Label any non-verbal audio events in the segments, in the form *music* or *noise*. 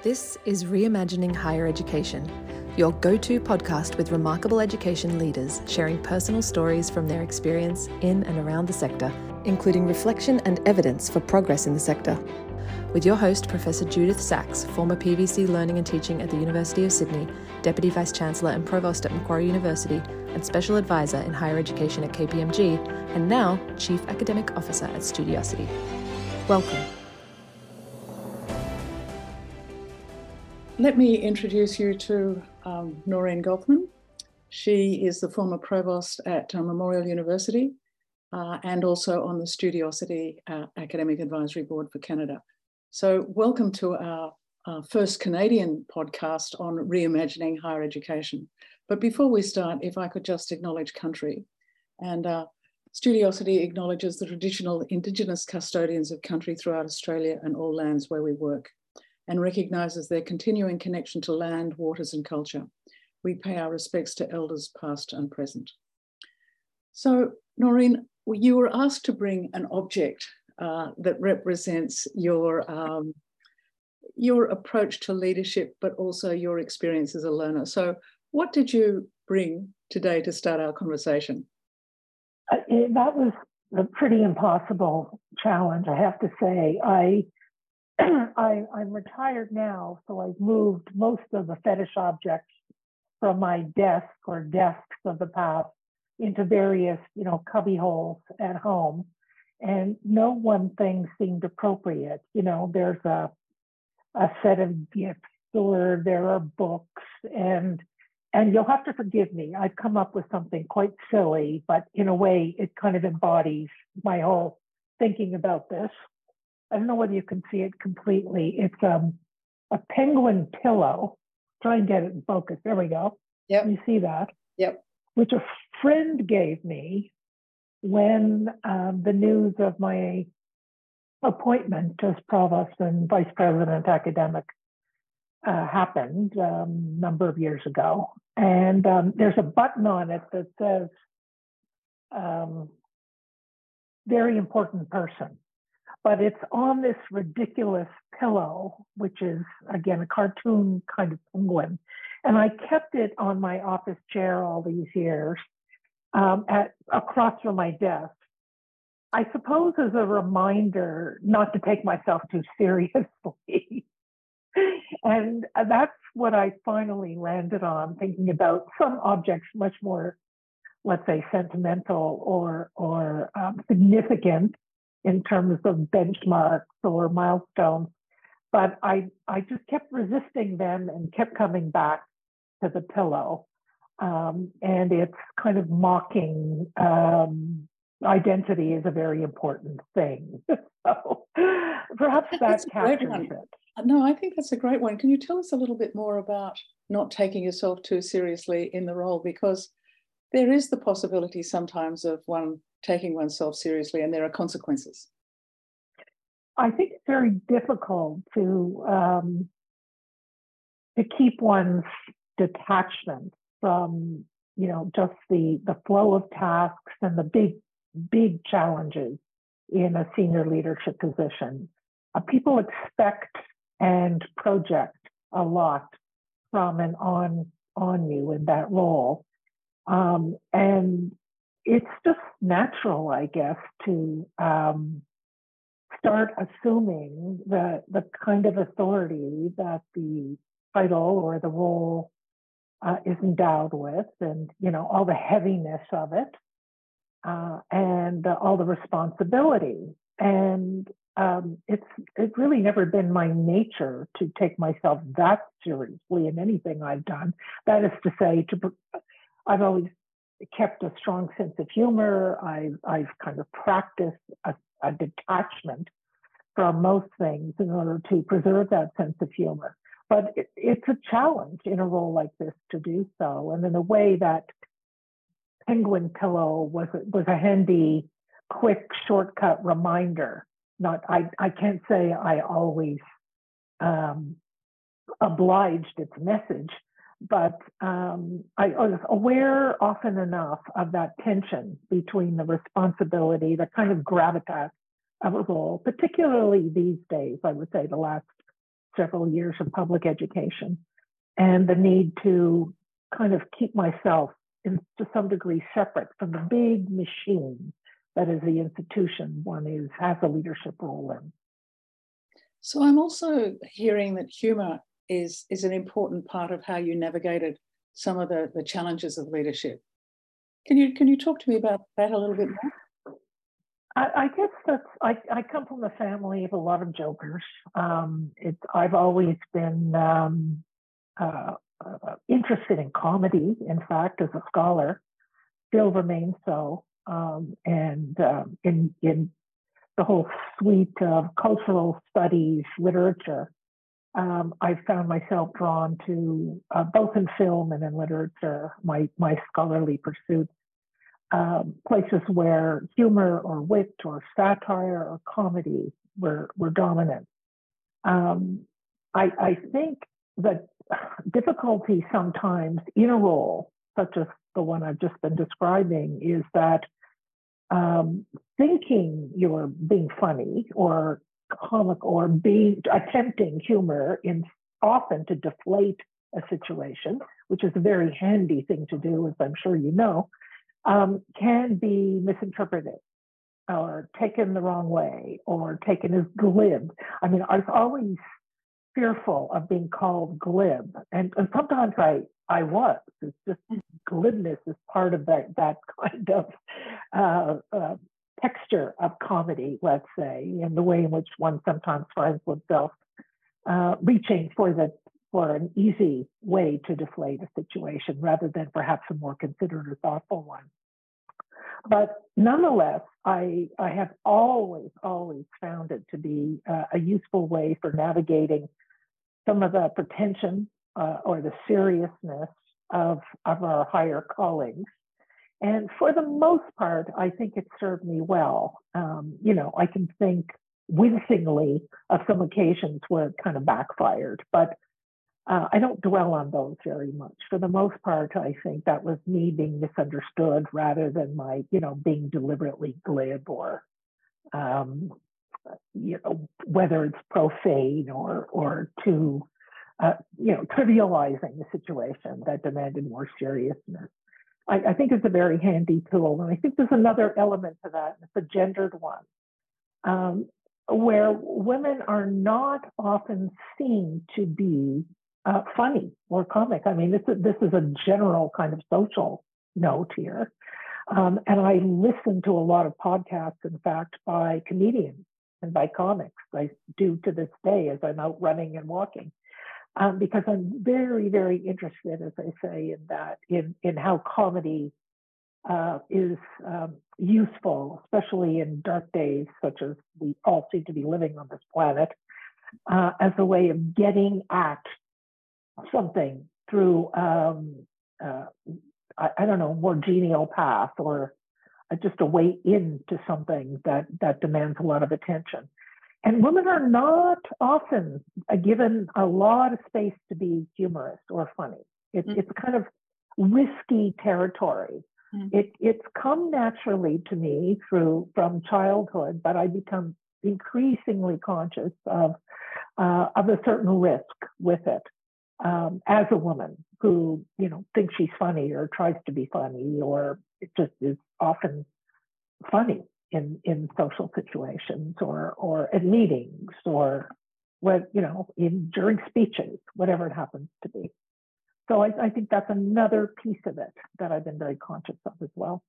This is Reimagining Higher Education, your go to podcast with remarkable education leaders sharing personal stories from their experience in and around the sector, including reflection and evidence for progress in the sector. With your host, Professor Judyth Sachs, former PVC Learning and Teaching at the University of Sydney, Deputy Vice Chancellor and Provost at Macquarie University, and Special Advisor in Higher Education at KPMG, and now Chief Academic Officer at Studiosity. Welcome. Let me introduce you to um, Noreen Golfman. She is the former provost at uh, Memorial University uh, and also on the Studiosity uh, Academic Advisory Board for Canada. So, welcome to our, our, first Canadian podcast on reimagining higher education. But before we start, if I could just acknowledge country. And uh, Studiosity acknowledges the traditional Indigenous custodians of country throughout Australia and all lands where we work and recognises their continuing connection to land, waters, and culture. We pay our respects to elders past and present. So, Noreen, you were asked to bring an object uh, that represents your um, your approach to leadership, but also your experience as a learner. So, what did you bring today to start our conversation? Uh, that was a pretty impossible challenge, I have to say. I *clears throat* I, am retired now, so I've moved most of the fetish objects from my desk or desks of the past into various, you know, cubby holes at home. And no one thing seemed appropriate. You know, there's a a set of gifts or there are books and and you'll have to forgive me. I've come up with something quite silly, but in a way it kind of embodies my whole thinking about this. I don't know whether you can see it completely. It's um, a penguin pillow. Try and get it in focus. There we go. Yep. You see that? Yep. Which a friend gave me when um, the news of my appointment as provost and vice president academic uh, happened um, a um, number of years ago. And um, there's a button on it that says, um, very important person but it's on this ridiculous pillow, which is again a cartoon kind of penguin. And I kept it on my office chair all these years, um, at across from my desk. I suppose as a reminder not to take myself too seriously. *laughs* and that's what I finally landed on, thinking about some objects much more, let's say, sentimental or or um, significant in terms of benchmarks or milestones. But I, I just kept resisting them and kept coming back to the pillow. Um, and it's kind of mocking um, identity is a very important thing. *laughs* so perhaps that captures it. No, I think that's a great one. Can you tell us a little bit more about not taking yourself too seriously in the role? Because there is the possibility sometimes of one taking oneself seriously and there are consequences? I think it's very difficult to um, to keep one's detachment from you know just the the flow of tasks and the big big challenges in a senior leadership position. Uh, people expect and project a lot from and on on you in that role, um, and it's just natural, I guess, to um, start assuming that the kind of authority that the title or the role uh, is endowed with, and you know all the heaviness of it, uh, and uh, all the responsibility. And um, it's it's really never been my nature to take myself that seriously in anything I've done. That is to say, to I've always kept a strong sense of humor. I've, I've kind of practiced a, a detachment from most things in order to preserve that sense of humor. But it, it's a challenge in a role like this to do so. And in a way that penguin pillow was was a handy, quick shortcut reminder. Not I I can't say I always um, obliged its message, but um, I was aware often enough of that tension between the responsibility, the kind of gravitas of a role, particularly these days, I would say the last several years of public education and the need to kind of keep myself in, to some degree separate from the big machine that is the institution one is has a leadership role in. So I'm also hearing that humor is is an important part of how you navigated some of the, the challenges of leadership. Can you can you talk to me about that a little bit more? I, guess that's I, I come from a family of a lot of jokers. Um, it's I've always been um, uh, uh, interested in comedy. In fact, as a scholar, still remains so. Um, and um, in in the whole suite of cultural studies, literature, um, I found myself drawn to uh, both in film and in literature, my my scholarly pursuits um, places where humor or wit or satire or comedy were, were dominant. Um, I, I think that difficulty sometimes in a role, such as the one I've just been describing, is that um, thinking you're being funny or comic or being attempting humor in often to deflate a situation, which is a very handy thing to do, as I'm sure you know um, can be misinterpreted or taken the wrong way or taken as glib. I mean, I was always fearful of being called glib, and, and sometimes I I was. It's just glibness is part of that that kind of uh, uh, texture of comedy, let's say, and the way in which one sometimes finds oneself uh, reaching for the for an easy way to deflate a situation rather than perhaps a more considered or thoughtful one. But nonetheless, I, I have always, always found it to be uh, a useful way for navigating some of the pretension uh, or the seriousness of, of our higher callings. And for the most part, I think it served me well. Um, you know, I can think wincingly of some occasions where it kind of backfired, but uh, I don't dwell on those very much. For the most part, I think that was me being misunderstood rather than my, you know, being deliberately glib or, um, you know, whether it's profane or or too, uh, you know, trivializing the situation that demanded more seriousness. I, I, think it's a very handy tool, and I think there's another element to that. It's a gendered one. Um, where women are not often seen to be uh, funny or comic. I mean, this is, this is a general kind of social note here. Um, and I listen to a lot of podcasts, in fact, by comedians and by comics. I do to this day as I'm out running and walking, um, because I'm very, very interested, as I say, in that, in, in how comedy uh, is um, useful, especially in dark days such as we all seem to be living on this planet, uh, as a way of getting at something through um, uh, I, I, don't know more genial path or just a way into something that that demands a lot of attention and women are not often given a lot of space to be humorous or funny it's, mm-hmm. it's kind of risky territory mm-hmm. it, it's come naturally to me through from childhood but i become increasingly conscious of uh, of a certain risk with it um, as a woman who you know thinks she's funny or tries to be funny or it just is often funny in in social situations or or at meetings or what you know in during speeches whatever it happens to be so I, I think that's another piece of it that i've been very conscious of as well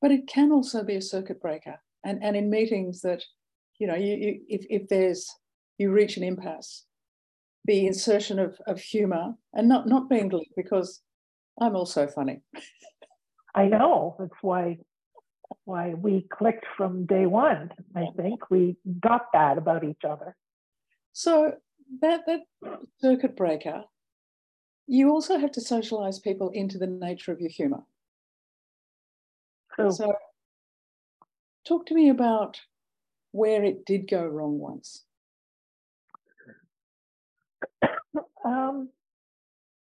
but it can also be a circuit breaker and and in meetings that you know you, you if, if there's you reach an impasse the insertion of, of humor and not, not being because I'm also funny. I know. That's why why we clicked from day one. I think we got that about each other. So that that circuit breaker, you also have to socialize people into the nature of your humor. True. So talk to me about where it did go wrong once. *coughs* Um,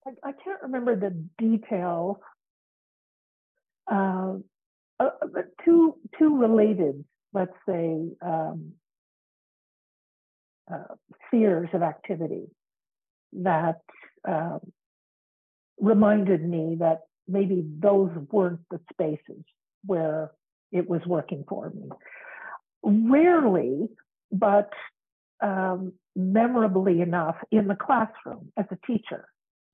I, I, can't remember the details. Uh, uh, two two related, let's say, um, uh, spheres of activity that um, reminded me that maybe those weren't the spaces where it was working for me. Rarely, but um, memorably enough, in the classroom as a teacher,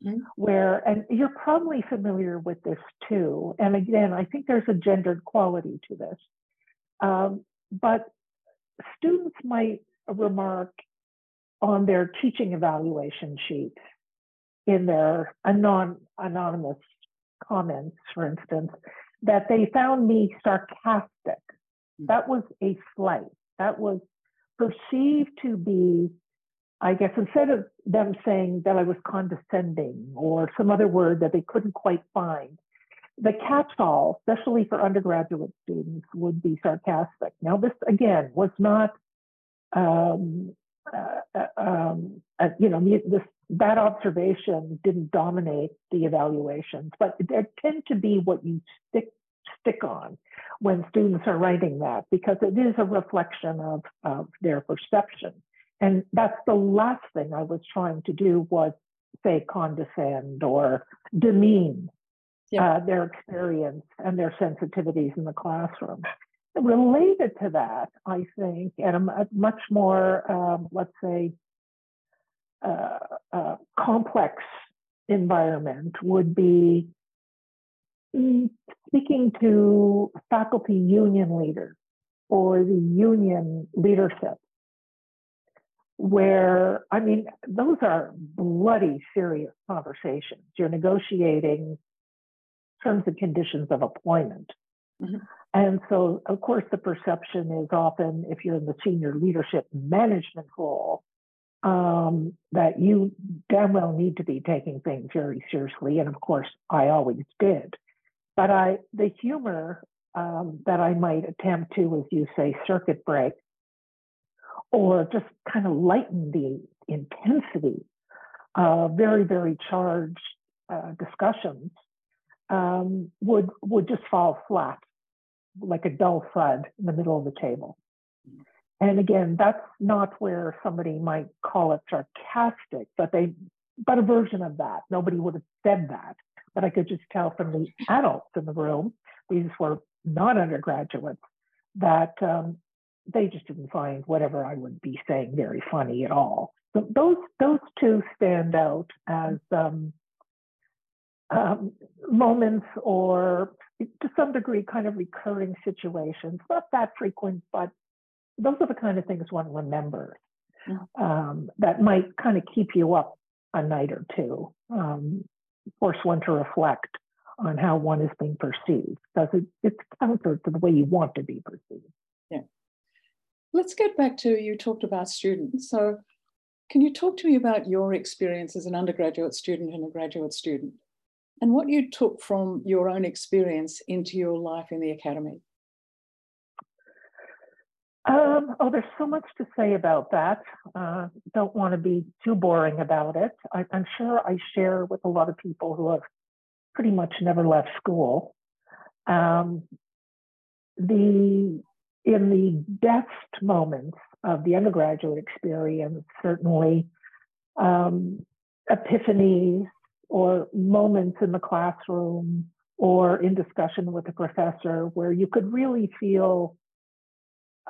mm-hmm. where, and you're probably familiar with this too. And again, I think there's a gendered quality to this. Um, but students might remark on their teaching evaluation sheet in their anon- anonymous comments, for instance, that they found me sarcastic. Hmm. That was a slight. That was perceived to be, I guess, instead of them saying that I was condescending or some other word that they couldn't quite find, the catch-all, especially for undergraduate students, would be sarcastic. Now, this again was not, um, uh, uh um, uh, you know, this that observation didn't dominate the evaluations, but there tend to be what you stick stick on when students are writing that because it is a reflection of, of their perception. And that's the last thing I was trying to do was say condescend or demean yeah. uh, their experience and their sensitivities in the classroom. Related to that, I think, and a, much more, um, let's say, uh, uh, complex environment would be mm, speaking to faculty union leaders or the union leadership where i mean those are bloody serious conversations you're negotiating terms and conditions of employment mm-hmm. and so of course the perception is often if you're in the senior leadership management role um, that you damn well need to be taking things very seriously. And of course, I always did. But I, the humor um, that I might attempt to, as you say, circuit break, or just kind of lighten the intensity of very, very charged uh, discussions, um, would would just fall flat, like a dull thud in the middle of the table. And again, that's not where somebody might call it sarcastic, but they, but a version of that. Nobody would have said that, but I could just tell from the adults in the room, these were not undergraduates, that um, they just didn't find whatever I would be saying very funny at all. So those those two stand out as um, um, moments or to some degree kind of recurring situations, not that frequent, but those are the kind of things one remembers mm-hmm. um, that might kind of keep you up a night or two, um, force one to reflect on how one is being perceived because it, it's counter to the way you want to be perceived. Yeah. Let's get back to you talked about students. So, can you talk to me about your experience as an undergraduate student and a graduate student and what you took from your own experience into your life in the academy? Um, oh, there's so much to say about that. Uh, don't want to be too boring about it. I, I'm sure I share with a lot of people who have pretty much never left school. Um, the in the best moments of the undergraduate experience, certainly um, epiphanies or moments in the classroom or in discussion with a professor where you could really feel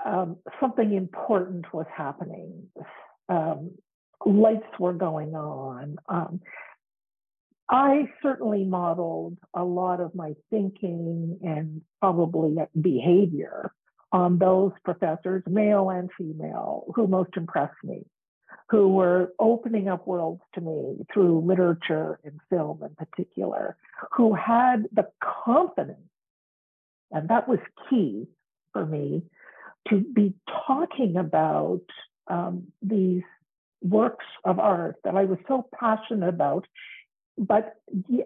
um, something important was happening. Um, lights were going on. Um, I certainly modeled a lot of my thinking and probably behavior on those professors, male and female, who most impressed me, who were opening up worlds to me through literature and film in particular, who had the confidence, and that was key for me, to be talking about um, these works of art that I was so passionate about, but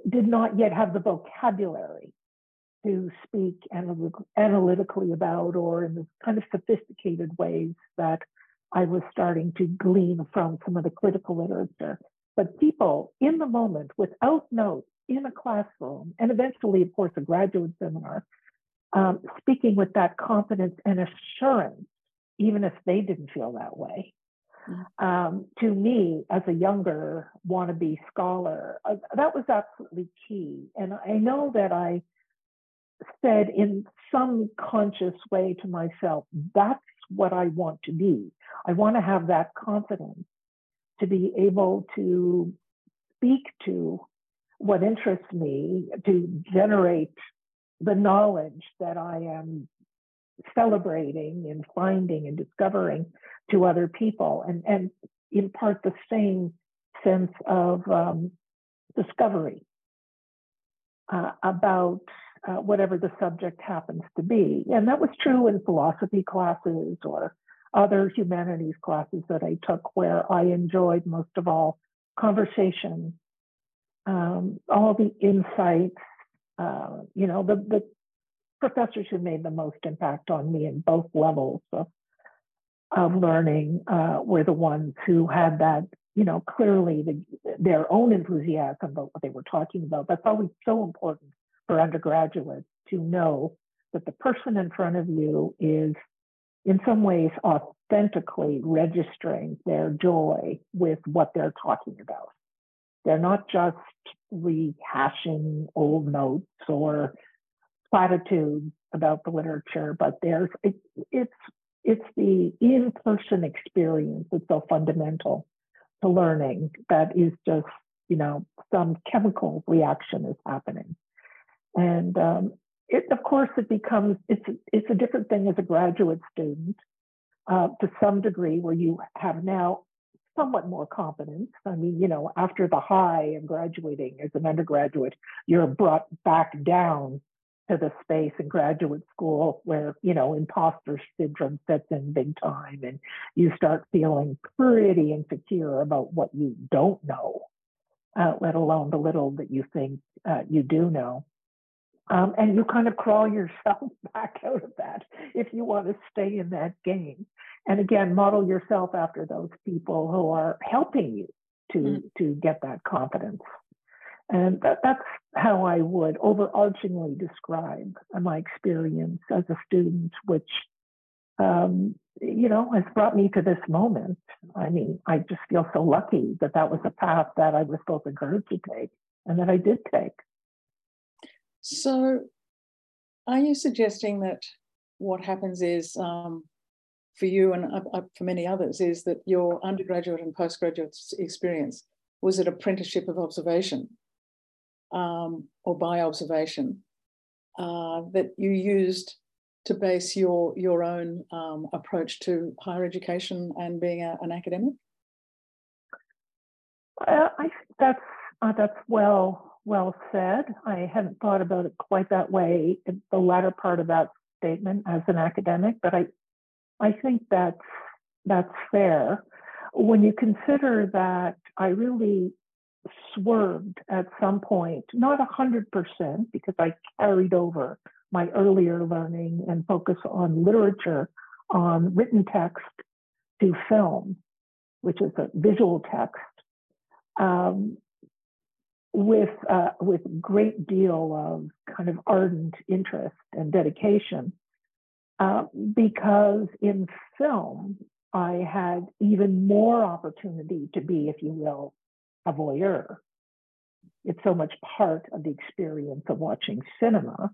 did not yet have the vocabulary to speak analytically about or in the kind of sophisticated ways that I was starting to glean from some of the critical literature. But people in the moment, without notes, in a classroom, and eventually, of course, a graduate seminar, um, speaking with that confidence and assurance, even if they didn't feel that way, Mm-hmm. Um, to me, as a younger wannabe scholar, uh, that was absolutely key. And I know that I said in some conscious way to myself, that's what I want to be. I want to have that confidence to be able to speak to what interests me, to generate the knowledge that I am celebrating and finding and discovering to other people and, and impart the same sense of um, discovery uh, about uh, whatever the subject happens to be. And that was true in philosophy classes or other humanities classes that I took where I enjoyed most of all conversation, um, all the insights, uh, you know, the, the professors who made the most impact on me in both levels of, of learning uh, were the ones who had that, you know, clearly the, their own enthusiasm about what they were talking about. That's always so important for undergraduates to know that the person in front of you is in some ways authentically registering their joy with what they're talking about. They're not just rehashing old notes or platitudes about the literature, but there's it, it's it's the in-person experience that's so fundamental to learning that is just you know some chemical reaction is happening and um, it, of course, it becomes it's it's a different thing as a graduate student uh, to some degree, where you have now somewhat more confidence. I mean, you know, after the high of graduating as an undergraduate, you're brought back down to the space in graduate school where you know imposter syndrome sets in big time and you start feeling pretty insecure about what you don't know uh, let alone the little that you think uh, you do know um, and you kind of crawl yourself *laughs* back out of that if you want to stay in that game. And again, model yourself after those people who are helping you to, mm. to get that confidence. And that, that's how I would overarchingly describe my experience as a student, which, um, you know, has brought me to this moment. I mean, I just feel so lucky that that was a path that I was both encouraged to take and that I did take. So, are you suggesting that what happens is um, for you and uh, uh, for many others is that your undergraduate and postgraduate experience was an apprenticeship of observation um, or by observation uh, that you used to base your your own um, approach to higher education and being a, an academic? Uh, I think that's uh, that's well well said. I hadn't thought about it quite that way, the latter part of that statement as an academic, but I, I think that's, that's fair. When you consider that I really swerved at some point, not 100%, because I carried over my earlier learning and focus on literature, on written text to film, which is a visual text. Um, with uh, with great deal of kind of ardent interest and dedication, uh, because in film I had even more opportunity to be, if you will, a voyeur. It's so much part of the experience of watching cinema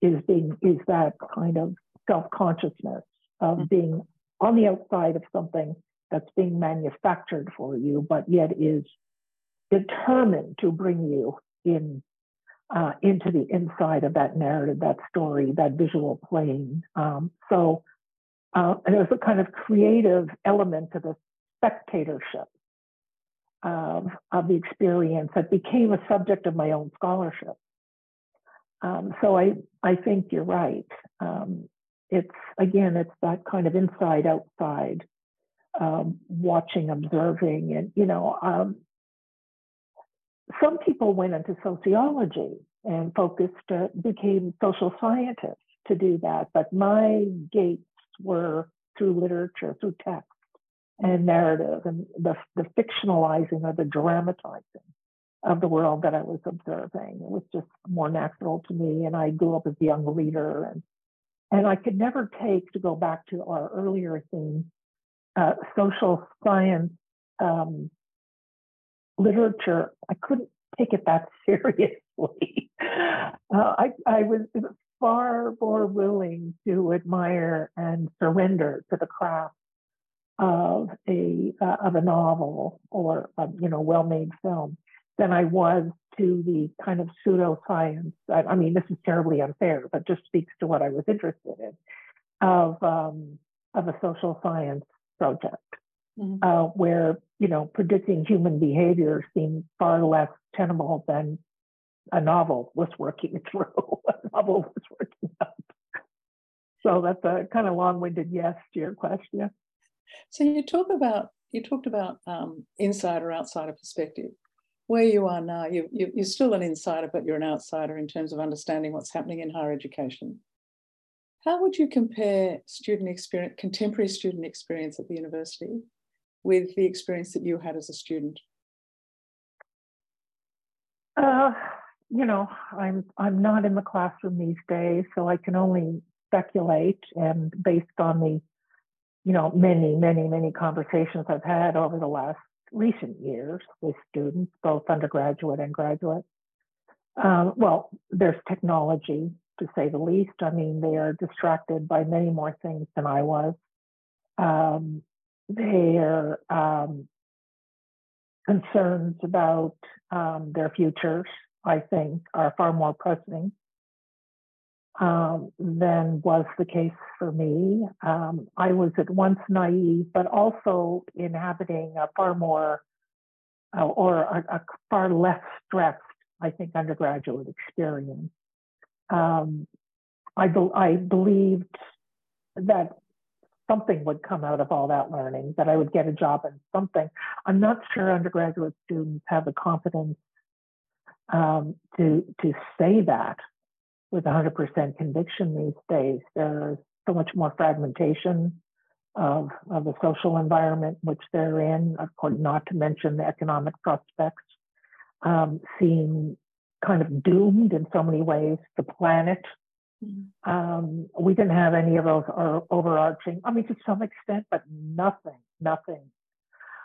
is being is that kind of self consciousness of mm-hmm. being on the outside of something that's being manufactured for you, but yet is determined to bring you in uh, into the inside of that narrative, that story, that visual plane. Um, so uh, there's a kind of creative element to the spectatorship of, of the experience that became a subject of my own scholarship. Um, so I, I think you're right. Um, it's again, it's that kind of inside outside, um, watching, observing, and you know, um, some people went into sociology and focused, uh, became social scientists to do that. But my gates were through literature, through text and narrative, and the, the fictionalizing or the dramatizing of the world that I was observing. It was just more natural to me. And I grew up as a young reader. And, and I could never take, to go back to our earlier theme, uh, social science um, literature, I couldn't take it that *laughs* seriously. Uh, I, I was far more willing to admire and surrender to the craft of a uh, of a novel or a, you know well-made film than I was to the kind of pseudoscience. I, I mean, this is terribly unfair, but just speaks to what I was interested in of um, of a social science project, mm-hmm. uh, where you know predicting human behavior seemed far less tenable than a novel was *laughs* working through. a novel was working out. So that's a kind of long-winded yes to your question. So you talk about you talked about um, insider outsider perspective. Where you are now, you, you, you're still an insider, but you're an outsider in terms of understanding what's happening in higher education. How would you compare student experience, contemporary student experience at the university, with the experience that you had as a student? Uh, you know, I'm I'm not in the classroom these days, so I can only speculate. And based on the you know, many, many, many conversations I've had over the last recent years with students, both undergraduate and graduate. Um, well, there's technology, to say the least. I mean, they are distracted by many more things than I was. Um, their um, concerns about um, their futures, I think, are far more pressing um, than was the case for me. Um, I was at once naive, but also inhabiting a far more uh, or a, a, far less stressed, I think, undergraduate experience. Um, I, be- I believed that something would come out of all that learning, that I would get a job in something. I'm not sure undergraduate students have the confidence um, to to say that with 100% conviction these days. There's so much more fragmentation of, of the social environment which they're in, of course, not to mention the economic prospects, um, seem kind of doomed in so many ways. The planet. Um, we didn't have any of those overarching, I mean, to some extent, but nothing, nothing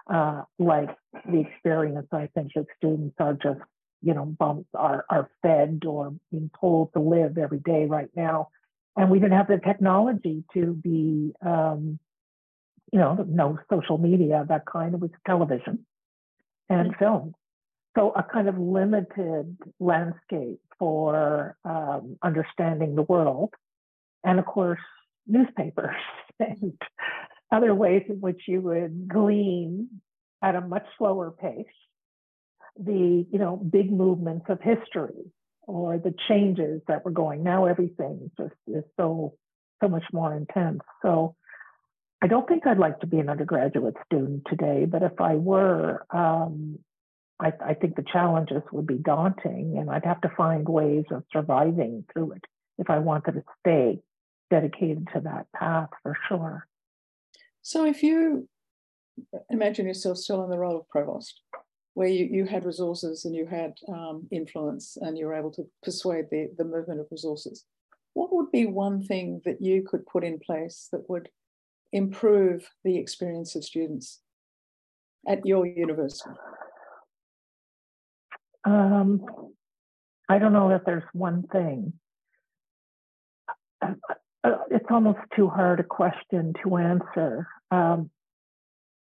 uh, like the experience I think that students are just you know bumps are are fed or being told to live every day right now and we didn't have the technology to be um, you know no social media that kind of was television and mm-hmm. film so a kind of limited landscape for um, understanding the world and of course newspapers *laughs* and other ways in which you would glean at a much slower pace the you know big movements of history or the changes that were going. Now everything just is so so much more intense. So I don't think I'd like to be an undergraduate student today, but if I were, um, I, I think the challenges would be daunting, and I'd have to find ways of surviving through it if I wanted to stay dedicated to that path for sure. So if you imagine yourself still in the role of provost, where you, you had resources and you had um, influence and you were able to persuade the, the movement of resources, what would be one thing that you could put in place that would improve the experience of students at your university? Um, I don't know that there's one thing. Uh, uh, it's almost too hard a question to answer. Um,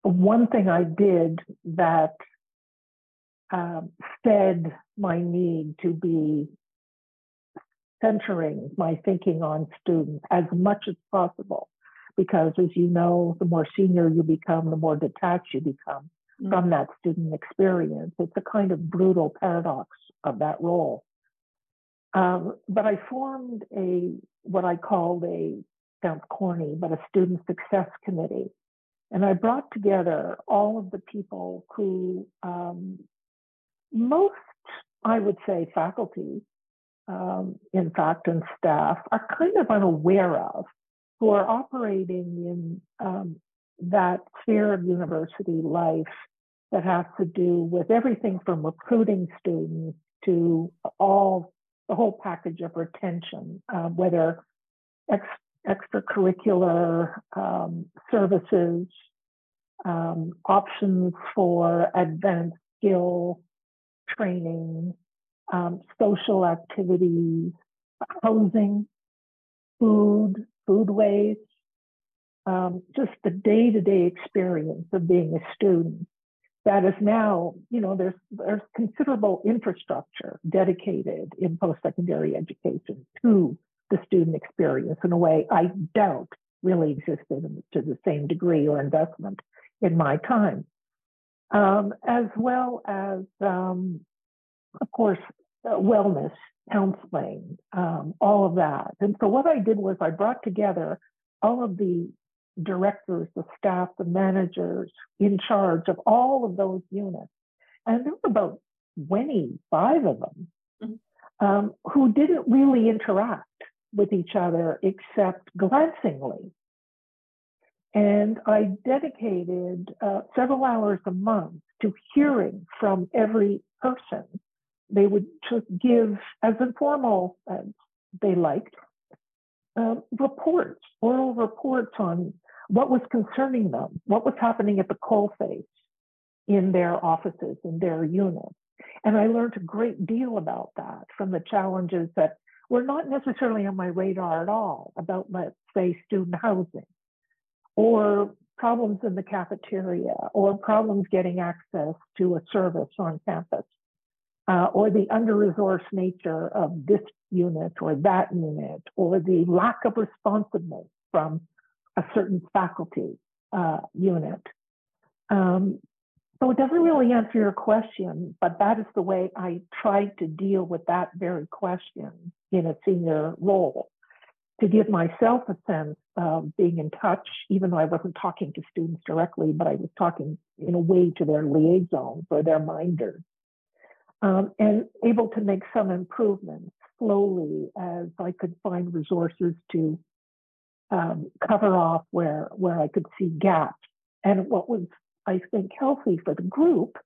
one thing I did that um, fed my need to be centering my thinking on students as much as possible. Because as you know, the more senior you become, the more detached you become from that student experience. It's a kind of brutal paradox of that role. Um, but I formed a what I called a sounds corny, but a student success committee. And I brought together all of the people who um, most, I would say, faculty, um, in fact, and staff are kind of unaware of, who are operating in um, that sphere of university life that has to do with everything from recruiting students to all the whole package of retention, uh, whether ex- extracurricular um, services, um, options for advanced skill training, um, social activities, housing, food, food waste, um, just the day to day experience of being a student. That is now, you know, there's there's considerable infrastructure dedicated in post secondary education to the student experience in a way I doubt really existed to the same degree or investment in my time, um, as well as, um, of course, uh, wellness, counseling, um, all of that. And so what I did was I brought together all of the directors, the staff, the managers in charge of all of those units. And there were about 25 of them mm-hmm. um, who didn't really interact with each other except glancingly. And I dedicated uh, several hours a month to hearing from every person. They would just give, as informal as they liked, uh, reports, oral reports on what was concerning them, what was happening at the coalface in their offices, in their units. And I learned a great deal about that from the challenges that were not necessarily on my radar at all about, let's say, student housing or problems in the cafeteria or problems getting access to a service on campus uh, or the under-resourced nature of this unit or that unit or the lack of responsiveness from a certain faculty uh, unit. Um, so it doesn't really answer your question, but that is the way I tried to deal with that very question in a senior role to give myself a sense of being in touch, even though I wasn't talking to students directly, but I was talking in a way to their liaisons or their minders, um, and able to make some improvements slowly as I could find resources to um, cover off where where I could see gaps. And what was, I think, healthy for the group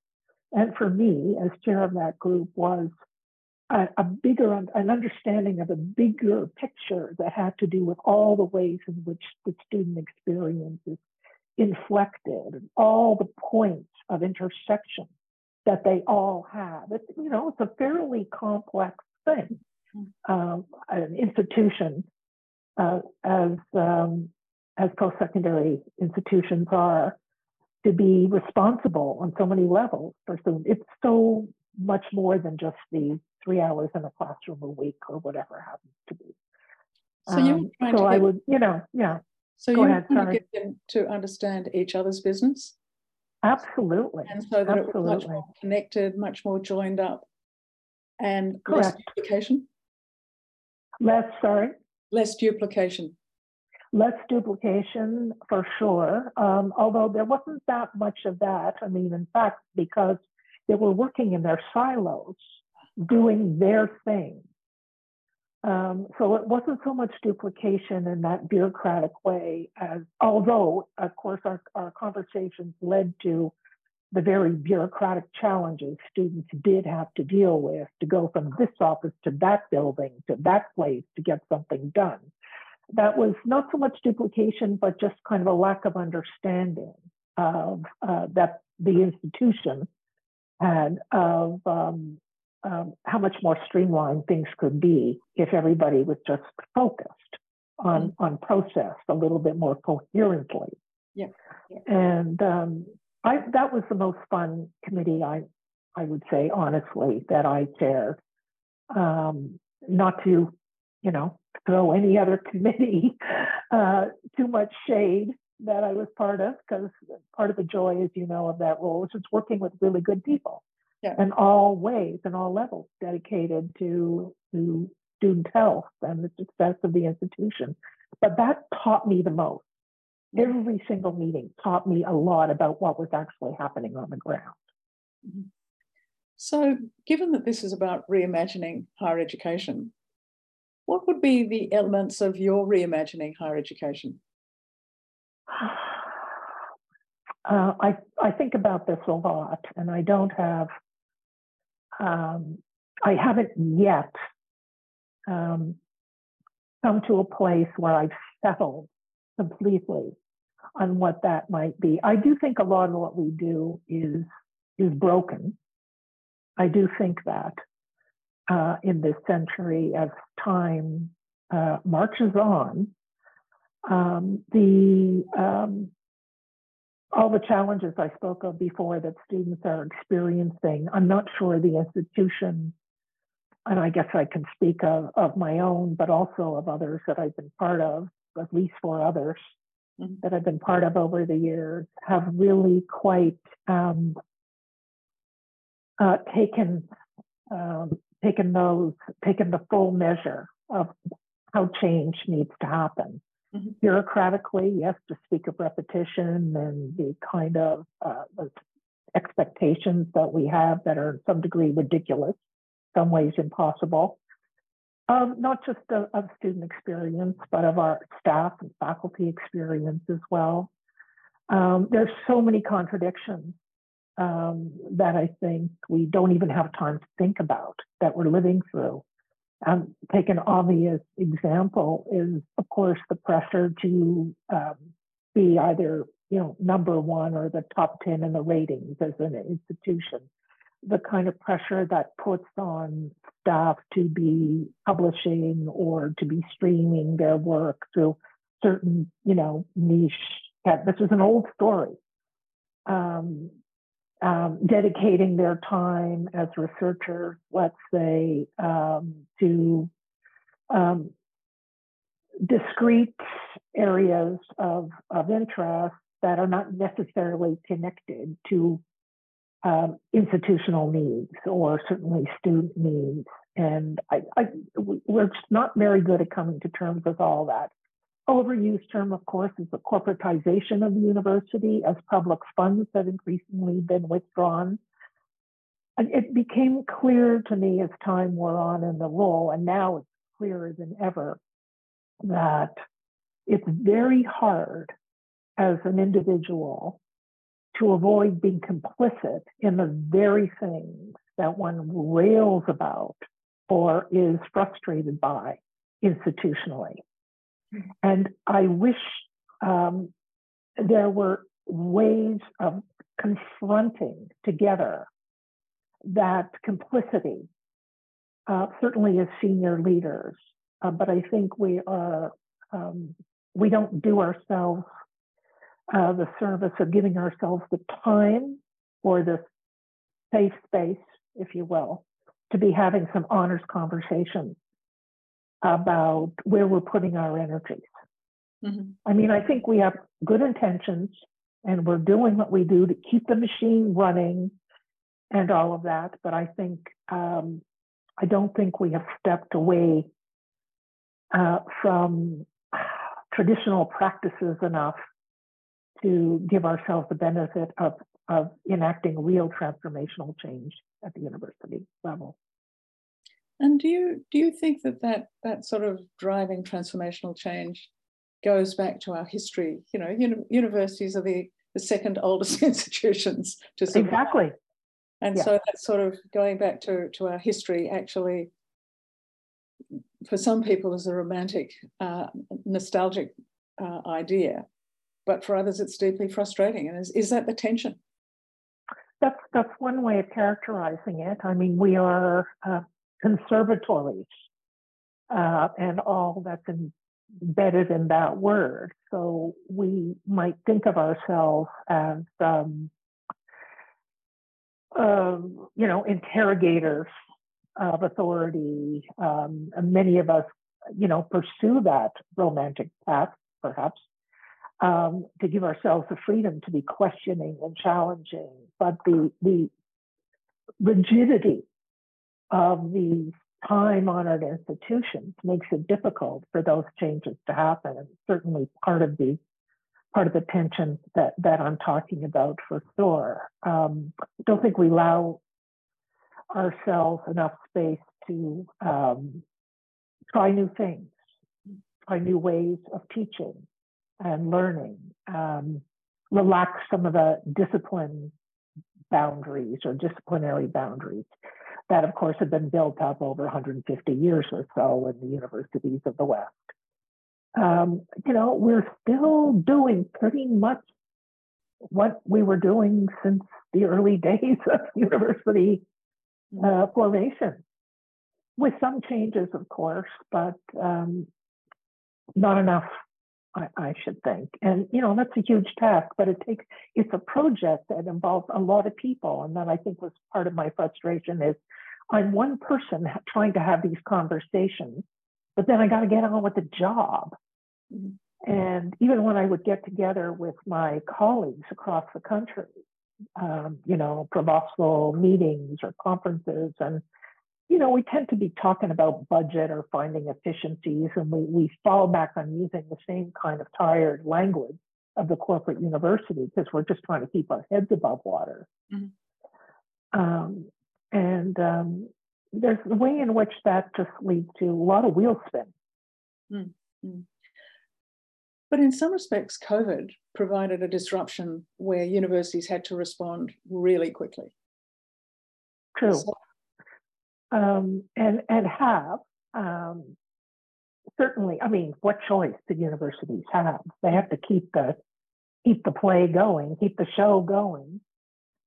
and for me as chair of that group was a, a bigger an understanding of a bigger picture that had to do with all the ways in which the student experience is inflected and all the points of intersection that they all have. It's, you know, it's a fairly complex thing. Mm-hmm. Um, an institution uh, as um, as post-secondary institutions are to be responsible on so many levels for students. It's so much more than just the three hours in a classroom a week or whatever happens to be. So you um, trying so to I would, you know, yeah. So you ahead, to get them to understand each other's business. Absolutely. And so that Absolutely. it was much more connected, much more joined up, and Correct. less duplication. Less, sorry. Less duplication. Less duplication for sure. Um, although there wasn't that much of that. I mean, in fact, because they were working in their silos, doing their thing. Um, so it wasn't so much duplication in that bureaucratic way as, although, of course, our, our conversations led to the very bureaucratic challenges students did have to deal with to go from this office to that building to that place to get something done. That was not so much duplication, but just kind of a lack of understanding of uh, that the institution had of um, um, how much more streamlined things could be if everybody was just focused on mm-hmm. on process a little bit more coherently. Yeah. yeah. And um, I that was the most fun committee I I would say honestly that I chaired. Um, not to, you know, throw any other committee *laughs* uh, too much shade that I was part of, because part of the joy, as you know, of that role is just working with really good people yeah. in all ways and all levels dedicated to, to student health and the success of the institution. But that taught me the most. Every single meeting taught me a lot about what was actually happening on the ground. Mm-hmm. So, given that this is about reimagining higher education, what would be the elements of your reimagining higher education? *sighs* Uh, I, I think about this a lot, and I don't have um, I haven't yet um, come to a place where I've settled completely on what that might be. I do think a lot of what we do is is broken. I do think that uh, in this century, as time uh, marches on, um, the um, all the challenges I spoke of before that students are experiencing. I'm not sure the institution, and I guess I can speak of, of my own, but also of others that I've been part of, at least four others mm-hmm. that I've been part of over the years, have really quite um, uh, taken um, taken those taken the full measure of how change needs to happen. Mm-hmm. Bureaucratically, yes, to speak of repetition and the kind of uh, expectations that we have that are in some degree ridiculous, some ways impossible. Um, not just of, of, student experience, but of our staff and faculty experience as well. Um, there's so many contradictions um, that I think we don't even have time to think about that we're living through. Um, take an obvious example is, of course, the pressure to um, be either you know number one or the top ten in the ratings as an institution. The kind of pressure that puts on staff to be publishing or to be streaming their work through certain, you know, niche. This is an old story. Um, um, dedicating their time as researchers, let's say, um, to um, discrete areas of, of interest that are not necessarily connected to um, institutional needs or certainly student needs. And I, I, we're not very good at coming to terms with all that overused term, of course, is the corporatization of the university as public funds have increasingly been withdrawn. And it became clear to me as time wore on in the role, and now it's clearer than ever, that it's very hard as an individual to avoid being complicit in the very things that one rails about or is frustrated by institutionally. And I wish um, there were ways of confronting together that complicity, uh, certainly as senior leaders. Uh, but I think we are, um, we don't do ourselves uh, the service of giving ourselves the time or the safe space, if you will, to be having some honest conversations about where we're putting our energies. Mm-hmm. I mean, I think we have good intentions and we're doing what we do to keep the machine running and all of that. But I think, um, I don't think we have stepped away uh, from traditional practices enough to give ourselves the benefit of, of enacting real transformational change at the university level. And do you do you think that that that sort of driving transformational change goes back to our history? You know, uni- universities are the, the second oldest *laughs* institutions to survive. Exactly. And yeah. so that's sort of going back to, to our history actually for some people is a romantic, uh, nostalgic uh, idea, but for others it's deeply frustrating. And is, is that the tension? That's that's one way of characterizing it. I mean, we are uh, conservatories uh, and all that's embedded in that word. So we might think of ourselves as, um, uh, you know, interrogators of authority. Um, many of us, you know, pursue that romantic path, perhaps, um, to give ourselves the freedom to be questioning and challenging. But the the rigidity of these time honored institutions makes it difficult for those changes to happen. And certainly part of the part of the tension that, that I'm talking about for sure. Um, don't think we allow ourselves enough space to um, try new things, try new ways of teaching and learning, um, relax some of the discipline boundaries or disciplinary boundaries that, of course, have been built up over 150 years or so in the universities of the West. um, you know, we're still doing pretty much what we were doing since the early *laughs* days of university uh, formation, with some changes, of course, but um, not enough, I, I, should think. And you know, that's a huge task, but it takes it's a project that involves a lot of people, and that I think was part of my frustration is I'm one person trying to have these conversations, but then I got to get on with the job. Mm-hmm. And even when I would get together with my colleagues across the country, um, you know, provostial meetings or conferences, and you know, we tend to be talking about budget or finding efficiencies, and we, we fall back on using the same kind of tired language of the corporate university because we're just trying to keep our heads above water. Mm-hmm. Um, and um, there's the way in which that just leads to a lot of wheel spin. Mm-hmm. But in some respects, COVID provided a disruption where universities had to respond really quickly. True. So, um, and and have um, certainly. I mean, what choice do universities have? They have to keep the keep the play going, keep the show going.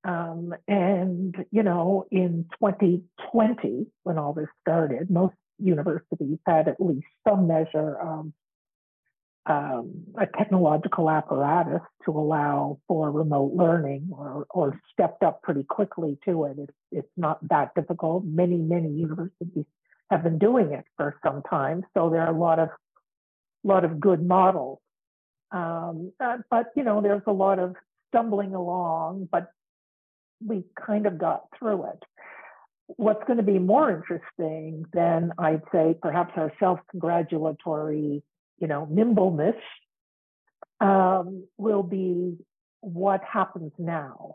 Um, and you know, in 2020, when all this started, most universities had at least some measure of um, a technological apparatus to allow for remote learning or, or stepped up pretty quickly to it. It's, it's not that difficult. Many, many universities have been doing it for some time. So there are a lot of, lot of good models. Um, uh, but, you know, there's a lot of stumbling along, but we kind of got through it. What's going to be more interesting than I'd say perhaps our self-congratulatory you know, nimbleness um, will be what happens now.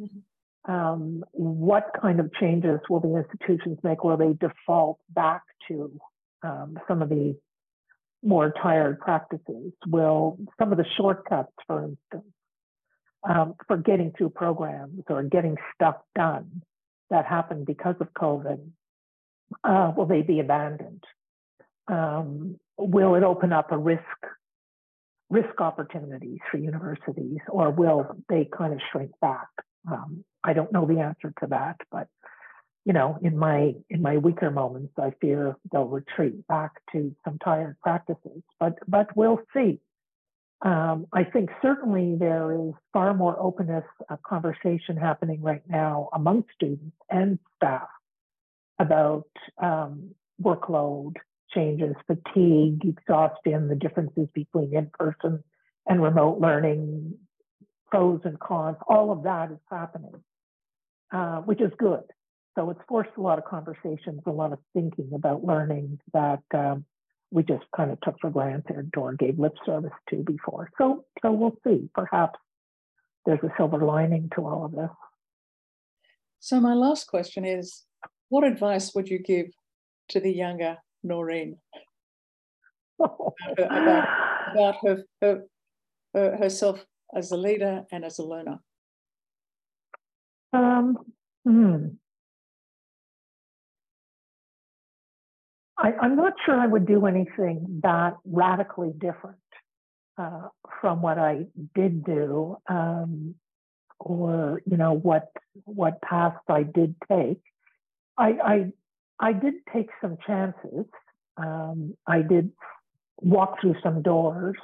Mm-hmm. Um, what kind of changes will the institutions make? Will they default back to um, some of the more tired practices? Will some of the shortcuts, for instance, um, for getting through programs or getting stuff done that happened because of COVID, uh, will they be abandoned? Um, will it open up a risk risk opportunities for universities, or will they kind of shrink back? Um, I don't know the answer to that, but you know, in my in my weaker moments, I fear they'll retreat back to some tired practices. But but we'll see. Um, I think certainly there is far more openness, a conversation happening right now among students and staff about um, workload changes, fatigue, exhaustion, the differences between in-person and remote learning, pros and cons, all of that is happening, uh, which is good. So it's forced a lot of conversations, a lot of thinking about learning that um, we just kind of took for granted or gave lip service to before. So, so we'll see. Perhaps there's a silver lining to all of this. So my last question is, what advice would you give to the younger Noreen about, about, about her, her, her, herself as a leader and as a learner? Um, hmm. I, am not sure I would do anything that radically different uh, from what I did do, um, or you know what what paths I did take. I, I I did take some chances. Um, I did walk through some doors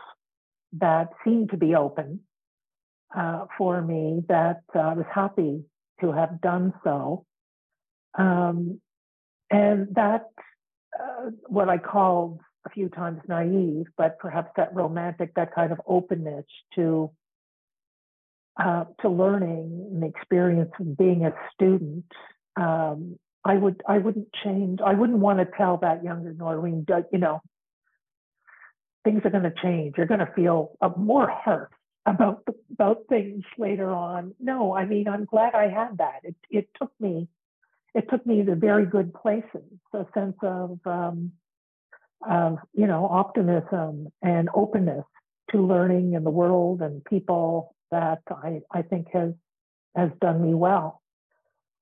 that seemed to be open uh, for me that uh, I was happy to have done so. Um, and that, uh, what I called a few times naive, but perhaps that romantic, that kind of openness to uh, to learning and experience of being a student um, I would I wouldn't change. I wouldn't want to tell that younger Noreen, you know, things are going to change. You're going to feel a more hurt about about things later on. No, I mean I'm glad I had that. It it took me it took me to very good places. A sense of um, of you know optimism and openness to learning in the world and people that I I think has has done me well.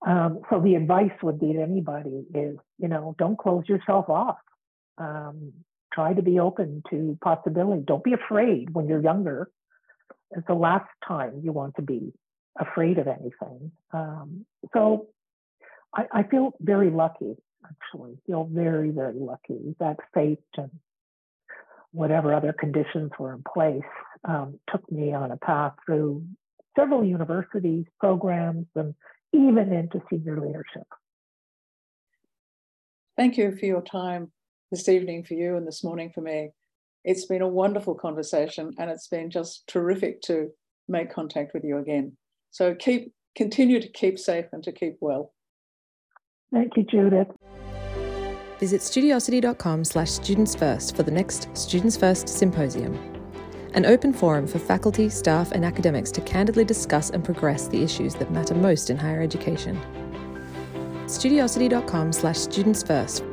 Um, so the advice would be to anybody is, you know, don't close yourself off. Um, try to be open to possibility. Don't be afraid when you're younger. It's the last time you want to be afraid of anything. Um, so I, I, feel very lucky, actually, feel very, very lucky that fate and whatever other conditions were in place um, took me on a path through several universities, programs, and even into senior leadership. Thank you for your time this evening for you and this morning for me. It's been a wonderful conversation and it's been just terrific to make contact with you again. So keep continue to keep safe and to keep well. Thank you, Judyth. Visit studiosity.com slash students first for the next Students First Symposium, an open forum for faculty, staff, and academics to candidly discuss and progress the issues that matter most in higher education. studiosity.com slash students first